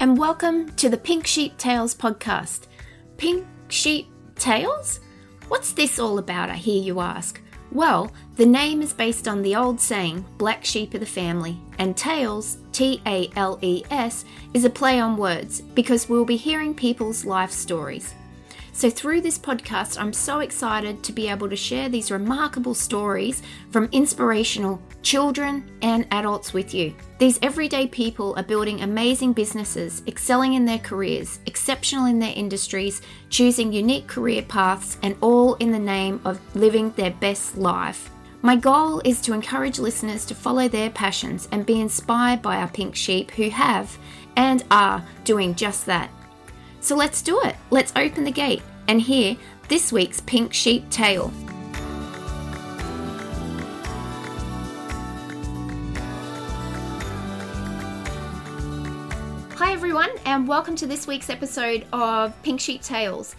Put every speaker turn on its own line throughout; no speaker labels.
and welcome to the Pink Sheep Tales podcast. Pink Sheep Tales? What's this all about, I hear you ask? Well, the name is based on the old saying, black sheep of the family, and Tales, T A L E S, is a play on words because we'll be hearing people's life stories. So, through this podcast, I'm so excited to be able to share these remarkable stories from inspirational children and adults with you. These everyday people are building amazing businesses, excelling in their careers, exceptional in their industries, choosing unique career paths, and all in the name of living their best life. My goal is to encourage listeners to follow their passions and be inspired by our pink sheep who have and are doing just that. So let's do it. Let's open the gate and hear this week's Pink Sheep Tale. Hi, everyone, and welcome to this week's episode of Pink Sheep Tales.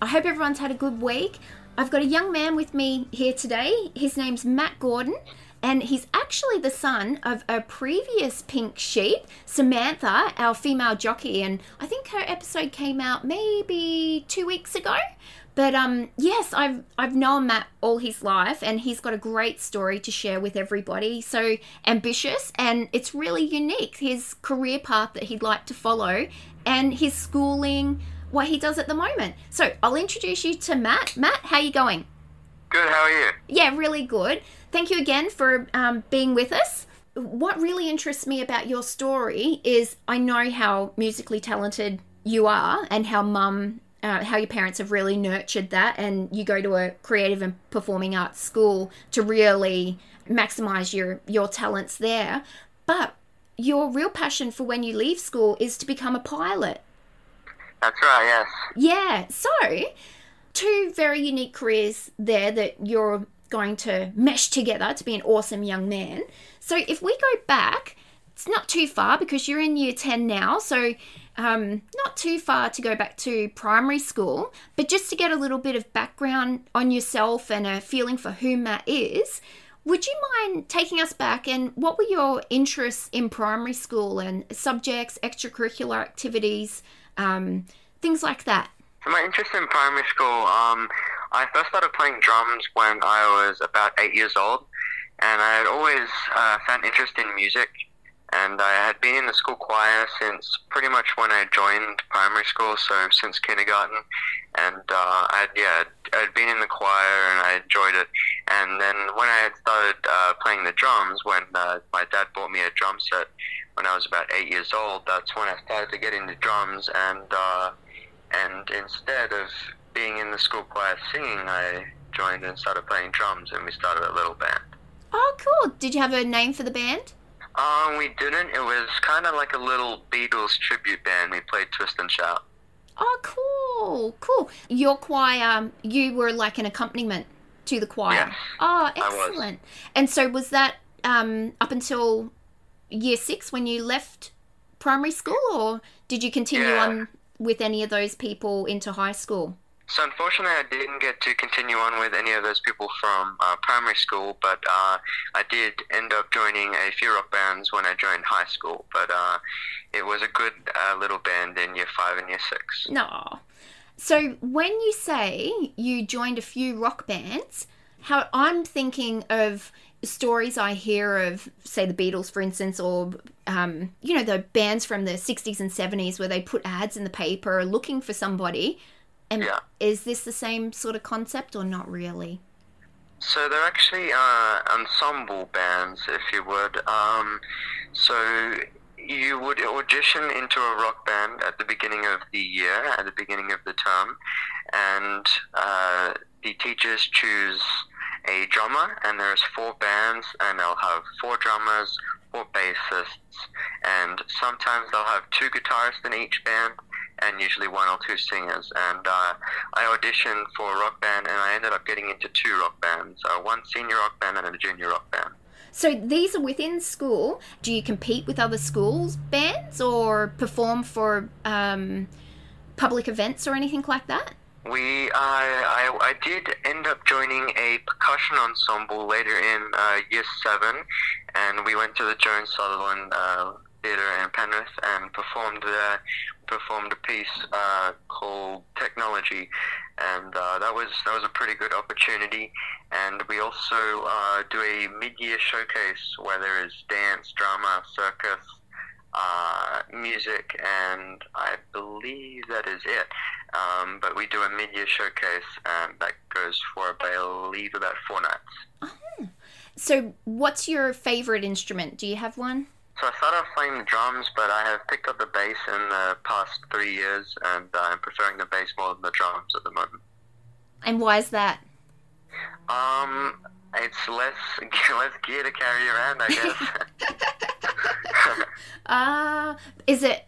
I hope everyone's had a good week. I've got a young man with me here today. His name's Matt Gordon, and he's actually the son of a previous pink sheep, Samantha, our female jockey, and I think her episode came out maybe two weeks ago. But um, yes, I've I've known Matt all his life, and he's got a great story to share with everybody. So ambitious, and it's really unique. His career path that he'd like to follow, and his schooling, what he does at the moment. So I'll introduce you to Matt. Matt, how you going?
Good, how are you?
Yeah, really good. Thank you again for um, being with us. What really interests me about your story is I know how musically talented you are and how mum, uh, how your parents have really nurtured that, and you go to a creative and performing arts school to really maximize your your talents there. But your real passion for when you leave school is to become a pilot.
That's right, yes.
Yeah. So, two very unique careers there that you're going to mesh together to be an awesome young man. So if we go back, it's not too far because you're in year 10 now. So um, not too far to go back to primary school, but just to get a little bit of background on yourself and a feeling for who Matt is, would you mind taking us back and what were your interests in primary school and subjects, extracurricular activities, um, things like that?
So my interest in primary school, um, I first started playing drums when I was about eight years old, and I had always uh, found interest in music. And I had been in the school choir since pretty much when I joined primary school, so since kindergarten. And uh, I yeah, I'd been in the choir and I enjoyed it. And then when I had started uh, playing the drums, when uh, my dad bought me a drum set when I was about eight years old, that's when I started to get into drums. And uh, and instead of being in the school choir singing, I joined and started playing drums, and we started a little band.
Oh, cool. Did you have a name for the band?
Um, we didn't. It was kind of like a little Beatles tribute band. We played Twist and Shout.
Oh, cool, cool. Your choir, you were like an accompaniment to the choir.
Yes,
oh, excellent. And so was that um, up until year six when you left primary school, or did you continue
Yeah.
on with any of those people into high school?
So unfortunately, I didn't get to continue on with any of those people from uh, primary school, but uh, I did end up joining a few rock bands when I joined high school. But uh, it was a good uh, little band in year five and year six.
No. So when you say you joined a few rock bands, how I'm thinking of stories I hear of, say, the Beatles, for instance, or um, you know the bands from the '60s and '70s where they put ads in the paper looking for somebody. And
Yeah.
is this the same sort of concept or not really?
So they're actually uh, ensemble bands, if you would. Um, so you would audition into a rock band at the beginning of the year, at the beginning of the term, and uh, the teachers choose a drummer, and there's four bands, and they'll have four drummers, four bassists, and sometimes they'll have two guitarists in each band, and usually one or two singers. And uh, I auditioned for a rock band, and I ended up getting into two rock bands: uh, one senior rock band and a junior rock band.
So these are within school. Do you compete with other schools' bands or perform for um, public events or anything like that?
We, I, I, I did end up joining a percussion ensemble later in uh, year seven, and we went to the Joan Sutherland uh, Theatre in Penrith and performed there. Performed a piece uh, called Technology, and uh, that was that was a pretty good opportunity. And we also uh, do a mid-year showcase where there is dance, drama, circus, uh, music, and I believe that is it. Um, but we do a mid-year showcase, and that goes for I believe about four nights.
Oh. So, what's your favorite instrument? Do you have one?
So I started off playing the drums, but I have picked up the bass in the past three years, and I'm preferring the bass more than the drums at the moment.
And why is that?
Um, it's less less gear to carry around, I
guess. uh, is it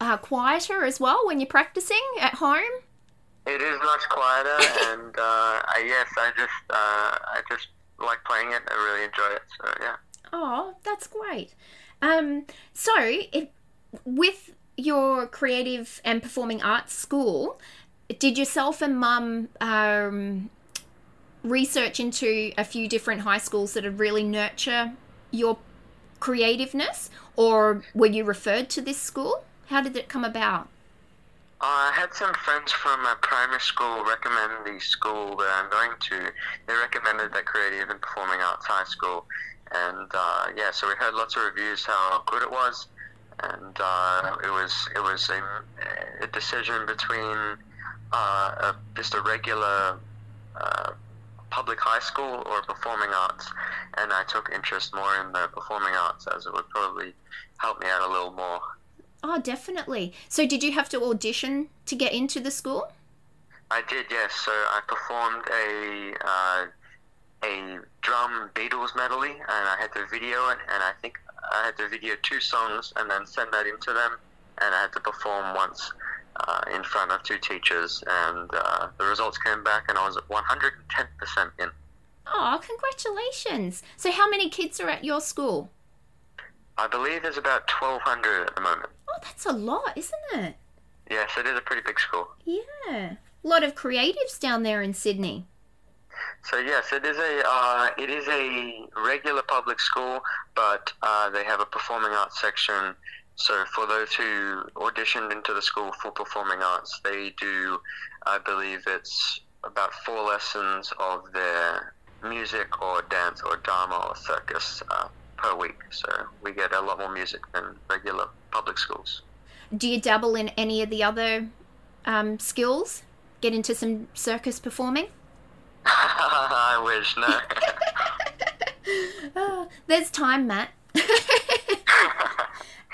uh, quieter as well when you're practicing at home?
It is much quieter, and uh, I, yes, I just uh, I just like playing it. I really enjoy it. So yeah.
Oh, that's great. Um, so it, with your creative and performing arts school, did yourself and mum um, research into a few different high schools that really nurture your creativeness, or were you referred to this school? How did it come about?
Uh, I had some friends from my primary school recommend the school that I'm going to. They recommended that Creative and Performing Arts High School, and uh, yeah, so we heard lots of reviews how good it was, and uh, it was it was a, a decision between uh, a, just a regular uh, public high school or performing arts, and I took interest more in the performing arts as it would probably help me out a little more.
Oh, definitely. So, did you have to audition to get into the school?
I did, yes. So, I performed a uh, a drum Beatles medley, and I had to video it, and I think I had to video two songs and then send that into them, and I had to perform once uh, in front of two teachers, and uh, the results came back, and I was at 110% in.
Oh, congratulations! So, how many kids are at your school?
I believe there's about 1,200 at the moment.
Oh, that's a lot, isn't it?
Yes, it is a pretty big school.
Yeah, a lot of creatives down there in Sydney.
So yes, it is a uh, it is a regular public school, but uh, they have a performing arts section. So for those who auditioned into the school for performing arts, they do, I believe it's about four lessons of their music or dance or drama or circus uh, per week. So we get a lot more music than regular public schools.
Do you dabble in any of the other um, skills? Get into some circus performing?
I wish, no.
oh, there's time, Matt.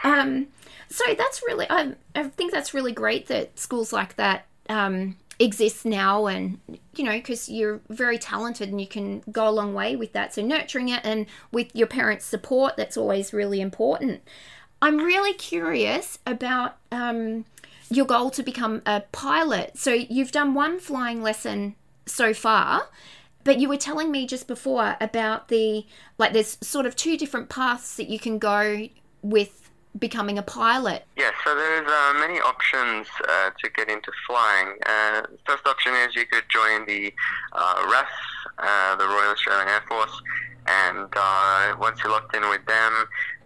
um, so that's really, I, I think that's really great that schools like that um, exist now, and you know, because you're very talented and you can go a long way with that. So nurturing it and with your parents' support, that's always really important. I'm really curious about um, your goal to become a pilot. So you've done one flying lesson so far. But you were telling me just before about the like there's sort of two different paths that you can go with becoming a pilot.
Yeah, so there's uh, many options uh, to get into flying. Uh, first option is you could join the uh, RAAF, uh, the Royal Australian Air Force, and uh, once you're locked in with them,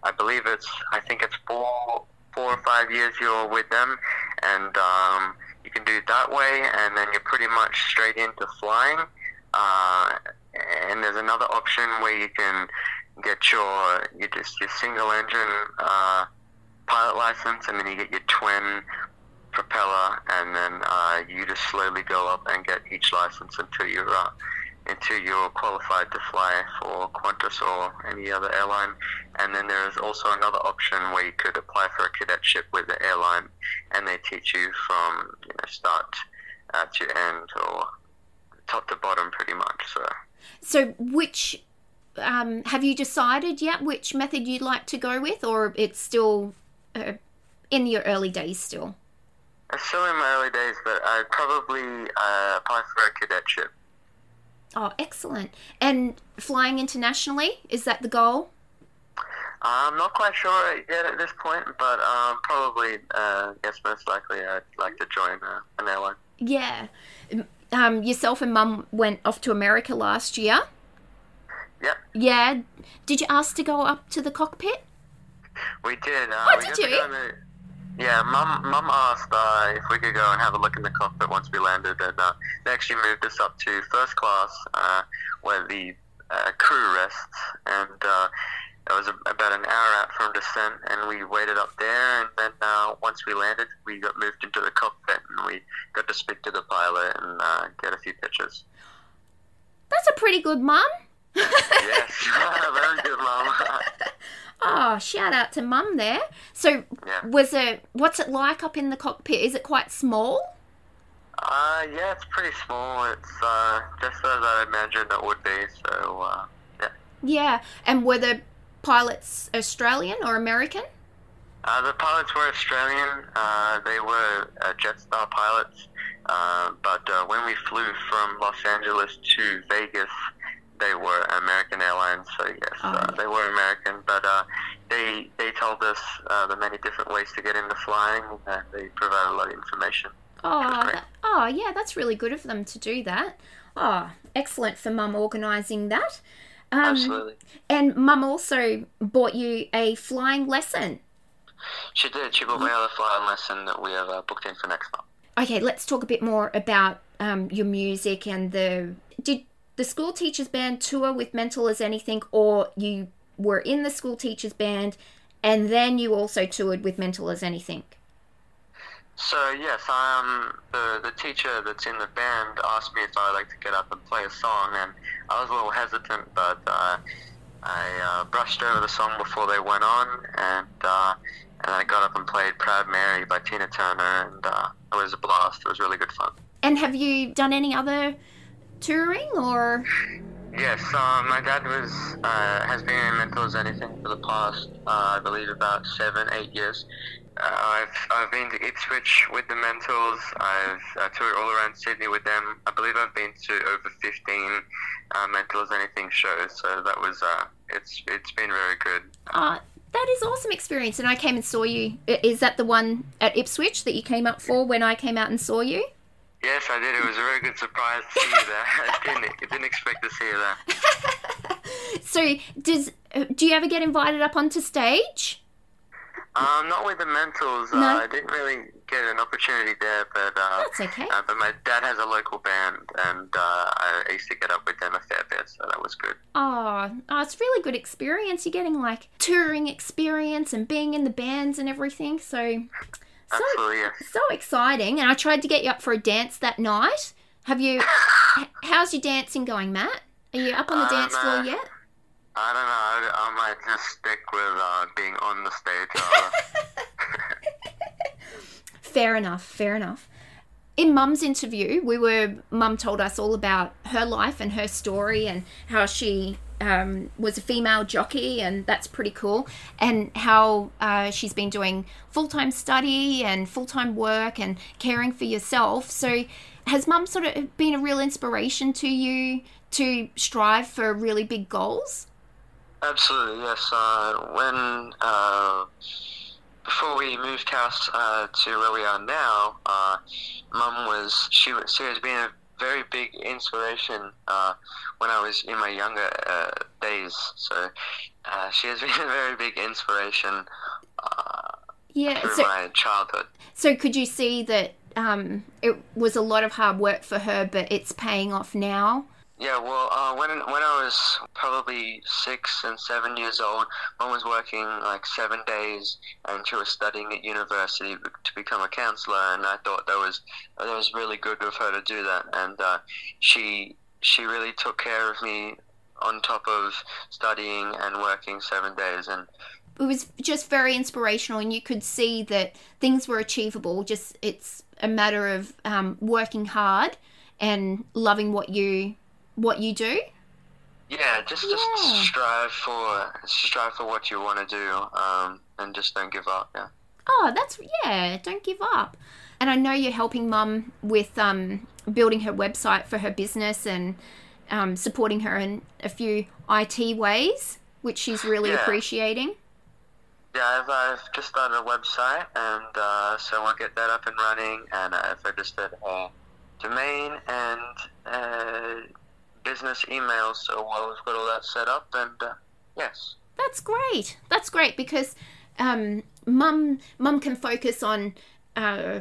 I believe it's I think it's four four or five years you're with them, and um, you can do it that way, and then you're pretty much straight into flying. And there's another option where you can get your you just your single engine uh, pilot license, and then you get your twin propeller, and then uh, you just slowly go up and get each license until you're uh, until you're qualified to fly for Qantas or any other airline. And then there is also another option where you could apply for a cadetship with the airline, and they teach you from you know start uh, to end or top to bottom, pretty much. So.
So which um, have you decided yet which method you'd like to go with, or it's still uh, in your early days still?
It's still in my early days, but I'd probably uh, apply for a cadetship.
Oh, excellent. And flying internationally, is that the goal?
I'm not quite sure yet at this point, but um, probably, uh, yes, most likely I'd like to join uh, an airline.
Yeah. Um, yourself and mum went off to America last year.
Yep.
Yeah. Did you ask to go up to the cockpit?
We did. Uh,
Oh,
we
did you?
the- yeah, Mum, Mum asked uh, if we could go and have a look in the cockpit once we landed, and uh, they actually moved us up to first class, uh, where the uh, crew rests, and uh, it was a, about an hour out from descent, and we waited up there, and then uh, once we landed, we got moved into the cockpit, and we got to speak to the pilot and uh, get a few pictures.
That's a pretty good mum.
Yes, very good, Mum.
Oh, shout out to mum there. So,
yeah.
was it, what's it like up in the cockpit? Is it quite small?
Uh, yeah, it's pretty small. It's uh, just as I imagined it would be. So, uh, yeah.
Yeah. And were the pilots Australian or American?
Uh, the pilots were Australian. Uh, they were uh, Jetstar pilots. Uh, but uh, when we flew from Los Angeles to Vegas, they were American Airlines. So yes, uh,
Oh.
they were American. But uh, they they told us uh, the many different ways to get into flying, and they provided a lot of information.
Oh, that, oh, yeah, that's really good of them to do that. Oh, excellent for mum organising that. Um,
Absolutely.
And mum also bought you a flying lesson.
She did. She bought me another flying lesson that we have uh, booked in for next month.
Okay, let's talk a bit more about um, your music and the. Did the school teachers band tour with Mental as Anything, or you were in the school teachers band and then you also toured with Mental as Anything?
So yes, um, the the teacher that's in the band asked me if I'd like to get up and play a song, and I was a little hesitant, but uh, I uh, brushed over the song before they went on, and uh, and I got up and played "Proud Mary" by Tina Turner, and uh, it was a blast. It was really good fun.
And have you done any other touring or?
Yes, uh, my dad was uh, has been in mental as anything for the past, uh, I believe, about seven, eight years. Uh, I've I've been to Ipswich with the Mentals. I've uh, toured all around Sydney with them. I believe I've been to over fifteen uh, mental as anything shows. So that was uh, it's it's been very good.
Uh, that is awesome experience. And I came and saw you. Is that the one at Ipswich that you came up for when I came out and saw you?
Yes, I did. It was a very good surprise to see you there. I didn't I didn't expect to see you there.
So does do you ever get invited up onto stage?
Um, not with the Mentals. Uh, I didn't really get an opportunity there, but uh,
That's okay.
Uh, but my dad has a local band, and uh, I used to get up with them a fair bit, so that was good.
Oh, oh, it's really good experience. You're getting like touring experience and being in the bands and everything. So
Absolutely, yes.
so exciting. And I tried to get you up for a dance that night. Have you? how's your dancing going, Matt? Are you up on the
Um,
dance floor
uh,
yet?
I don't know. I, I might just stick with uh, being on the stage. Uh,
Fair enough. Fair enough. In Mum's interview, we were Mum told us all about her life and her story and how she um, was a female jockey, and that's pretty cool. And how uh, she's been doing full time study and full time work and caring for yourself. So, has Mum sort of been a real inspiration to you to strive for really big goals?
absolutely, yes. Uh, when uh, before we moved house uh, to where we are now, uh, Mum was she was she has been a very big inspiration uh, when I was in my younger uh, days. So uh, she has been a very big inspiration uh,
Yeah.
through
So,
my childhood.
So could you see that um, it was a lot of hard work for her, but it's paying off now?
Yeah, well, uh, when when I was probably six and seven years old, mom was working like seven days, and she was studying at university to become a counselor. And I thought that was that was really good of her to do that. And uh, she she really took care of me on top of studying and working seven days. And
It was just very inspirational, and you could see that things were achievable. Just it's a matter of um, working hard and loving what you what you do.
yeah, just just
Yeah.
strive for strive for what you want to do, um, and just don't give up. Yeah.
Oh, that's yeah. Don't give up. And I know you're helping Mum with um, building her website for her business and um, supporting her in a few IT ways, which she's really
Yeah.
appreciating.
Yeah, I've, I've just started a website, and uh, so I'll get that up and running, and I've registered a domain and uh, business emails, so we've got all that set up, and uh, yes.
That's great. That's great because um, mum mum can focus on uh,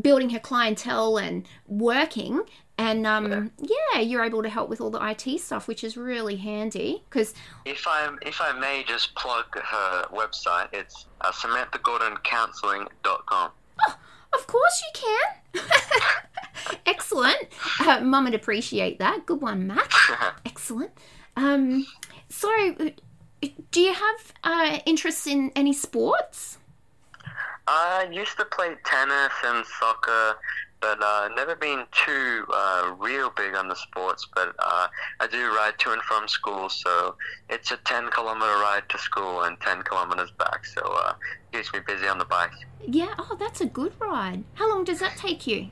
building her clientele and working. And um, yeah, you're able to help with all the IT stuff, which is really handy because
If I if I may just plug her website, it's uh, SamanthaGordonCounseling.com.
Of course you can. Excellent. Uh, Mum would appreciate that. Good one, Matt. Excellent. Um, so, uh, do you have uh, interests in any sports?
I used to play tennis and soccer, but uh, never been too uh, real big on the sports. But uh, I do ride to and from school, so it's a 10 kilometer ride to school and 10 kilometers back. So uh, keeps me busy on the bike.
Yeah. Oh, that's a good ride. How long does that take you?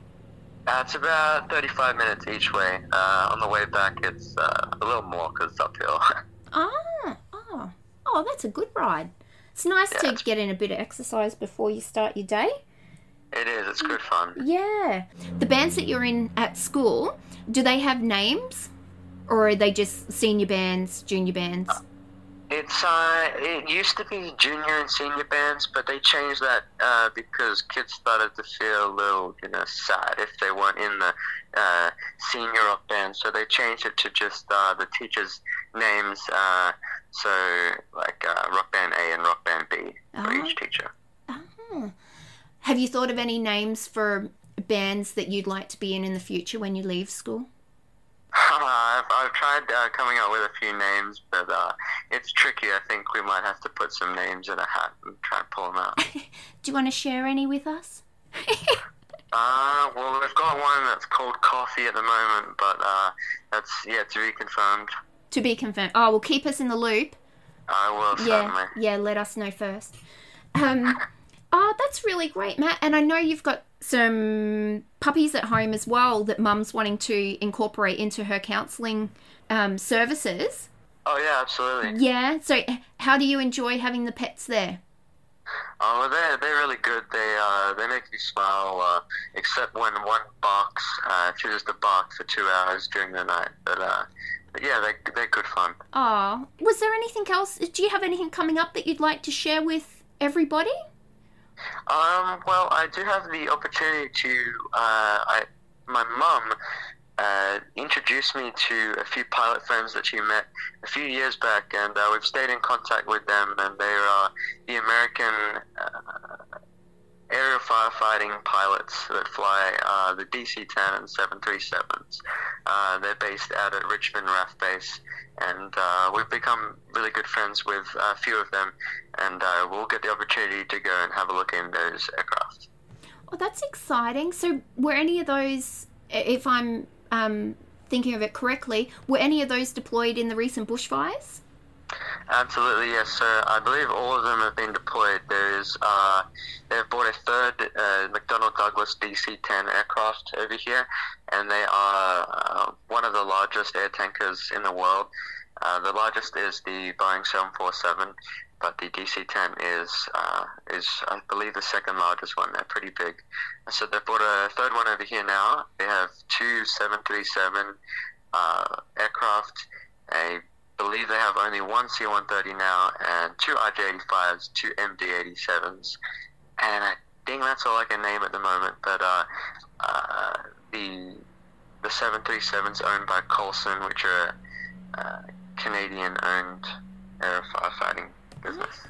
Uh, it's about 35 minutes each way. Uh, on the way back, it's uh, a little more because it's uphill.
Ah, oh, oh, that's a good ride. It's nice
Yeah,
to
it's-
get in a bit of exercise before you start your day.
It is. It's good fun.
Yeah. The bands that you're in at school, do they have names? Or are they just senior bands, junior bands?
It's uh, it used to be junior and senior bands, but they changed that uh, because kids started to feel a little, you know, sad if they weren't in the uh, senior rock band. So they changed it to just uh, the teachers' names. Uh, so like uh, rock band A and rock band B for
Oh.
each teacher.
Oh. Have you thought of any names for bands that you'd like to be in in the future when you leave school?
I've, I've tried uh, coming up with a few names, but uh, it's tricky. I think we might have to put some names in a hat and try and pull them out.
Do you want to share any with us?
Uh, well, we've got one that's called Coffee at the moment, but uh, that's yet to be confirmed.
To be confirmed. Oh, well, keep us in the loop.
I will
Yeah,
certainly.
yeah. Let us know first. Um, oh, that's really great, Matt. And I know you've got some puppies at home as well that Mum's wanting to incorporate into her counselling um, services.
Oh yeah, absolutely.
Yeah. So, how do you enjoy having the pets there?
Oh, well, they're they're really good. They uh they make me smile. Uh, except when one barks, uh, chooses to bark for two hours during the night. But uh, but yeah, they they're good fun.
Oh, was there anything else? Do you have anything coming up that you'd like to share with everybody?
Um, well, I do have the opportunity to. Uh, I my mum uh, introduced me to a few pilot friends that she met a few years back, and uh, we've stayed in contact with them. And they are the American uh, aerial firefighting pilots that fly uh, the DC-10 and 737s. Uh, they're based out at Richmond RAAF Base, and uh, we've become really good friends with a few of them. And uh, we'll get the opportunity to go and have a look in those aircraft.
Oh, that's exciting. So, were any of those, if I'm um, thinking of it correctly, were any of those deployed in the recent bushfires?
Absolutely, yes. So I believe all of them have been deployed. There is, uh, they've bought a third uh, McDonnell Douglas DC-10 aircraft over here, and they are uh, one of the largest air tankers in the world. Uh, the largest is the Boeing 747, but the DC-10 is uh, is I believe the second largest one. They're pretty big. So they've bought a third one over here now. They have two 737 uh, aircraft, a believe they have only one C-130 now and two RJ-85s, two MD-87s, and I think that's all I can name at the moment. But uh, uh, the the 737's owned by Coulson, which are uh, Canadian-owned firefighting business.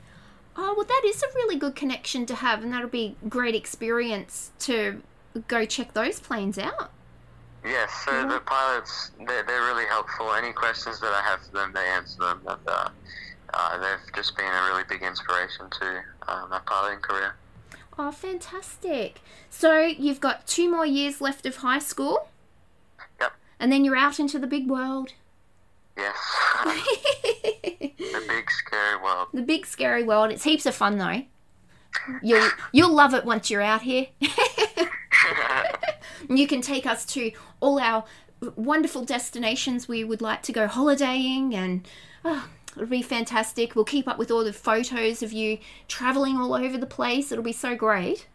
Oh, well, that is a really good connection to have, and that'll be great experience to go check those planes out.
Yes, so
Yeah.
the pilots, they're, they're really helpful. Any questions that I have for them, they answer them. And, uh, uh, they've just been a really big inspiration to uh, my piloting career.
Oh, fantastic. So, you've got two more years left of high school,
Yep.
and then you're out into the big world.
Yes, the big scary world.
the big scary world. It's heaps of fun though. You'll you'll love it once you're out here. you can take us to all our wonderful destinations we would like to go holidaying and oh, it'll be fantastic. We'll keep up with all the photos of you traveling all over the place. It'll be so great.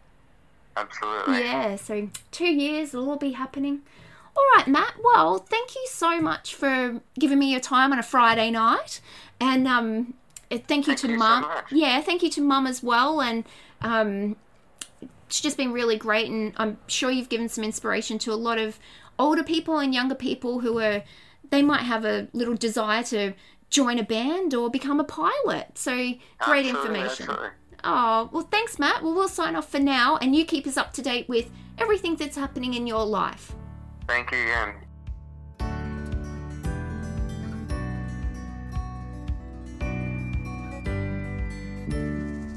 Absolutely.
Yeah, so two years, it'll all be happening. All right, Matt. Well, thank you so much for giving me your time on a Friday night. And um, thank you
Thank
to
you so
mum.
much.
yeah, thank you to mum as well, and um, it's just been really great. And I'm sure you've given some inspiration to a lot of older people and younger people who are they might have a little desire to join a band or become a pilot. So oh, great
Absolutely,
information.
absolutely.
Oh, well, thanks, Matt. Well, we'll sign off for now, and you keep us up to date with everything that's happening in your life.
Thank you again.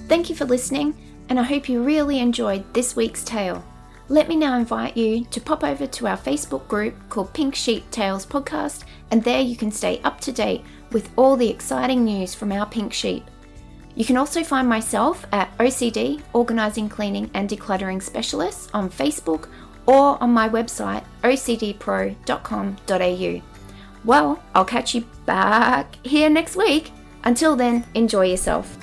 Thank you for listening, and I hope you really enjoyed this week's tale. Let me now invite you to pop over to our Facebook group called Pink Sheep Tales Podcast, and there you can stay up to date with all the exciting news from our pink sheep. You can also find myself at OCD, Organising, Cleaning and Decluttering Specialist, on Facebook or on my website ocdpro.com.au. Well, I'll catch you back here next week. Until then, enjoy yourself.